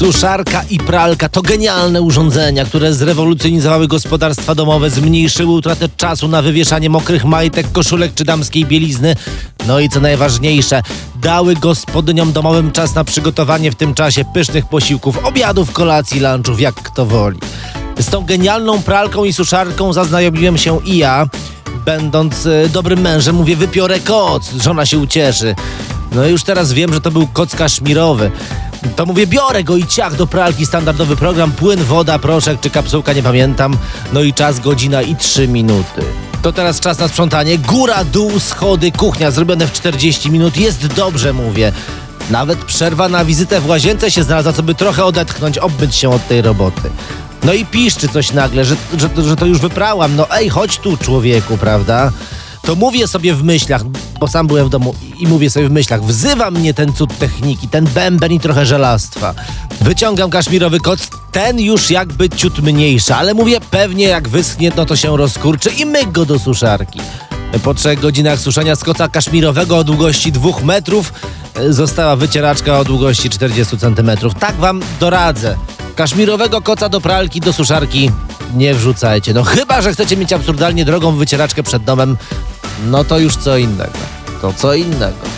Suszarka i pralka to genialne urządzenia, które zrewolucjonizowały gospodarstwa domowe, zmniejszyły utratę czasu na wywieszanie mokrych majtek, koszulek czy damskiej bielizny. No i co najważniejsze, dały gospodyniom domowym czas na przygotowanie w tym czasie pysznych posiłków, obiadów, kolacji, lunchów, jak kto woli. Z tą genialną pralką i suszarką zaznajomiłem się i ja. Będąc e, dobrym mężem, mówię, wypiorę koc, żona się ucieszy. No i już teraz wiem, że to był koc kaszmirowy. To mówię, biorę go i ciach do pralki, standardowy program, płyn, woda, proszek czy kapsułka, nie pamiętam. No i czas, godzina i trzy minuty. To teraz czas na sprzątanie. Góra, dół, schody, kuchnia zrobione w 40 minut. Jest dobrze, mówię. Nawet przerwa na wizytę w łazience się znalazła, co by trochę odetchnąć, obmyć się od tej roboty. No i piszczy coś nagle, że, że, że to już wyprałam. No ej, chodź tu, człowieku, prawda? To mówię sobie w myślach, bo sam byłem w domu i mówię sobie w myślach, wzywa mnie ten cud techniki, ten bęben i trochę żelastwa. Wyciągam kaszmirowy kot, ten już jakby ciut mniejszy, ale mówię, pewnie jak wyschnie, no to się rozkurczy i myk go do suszarki. Po trzech godzinach suszenia z koca kaszmirowego o długości dwóch metrów e, została wycieraczka o długości 40 centymetrów. Tak wam doradzę. Kaszmirowego koca do pralki, do suszarki nie wrzucajcie. No chyba, że chcecie mieć absurdalnie drogą wycieraczkę przed domem, no to już co innego. To co innego.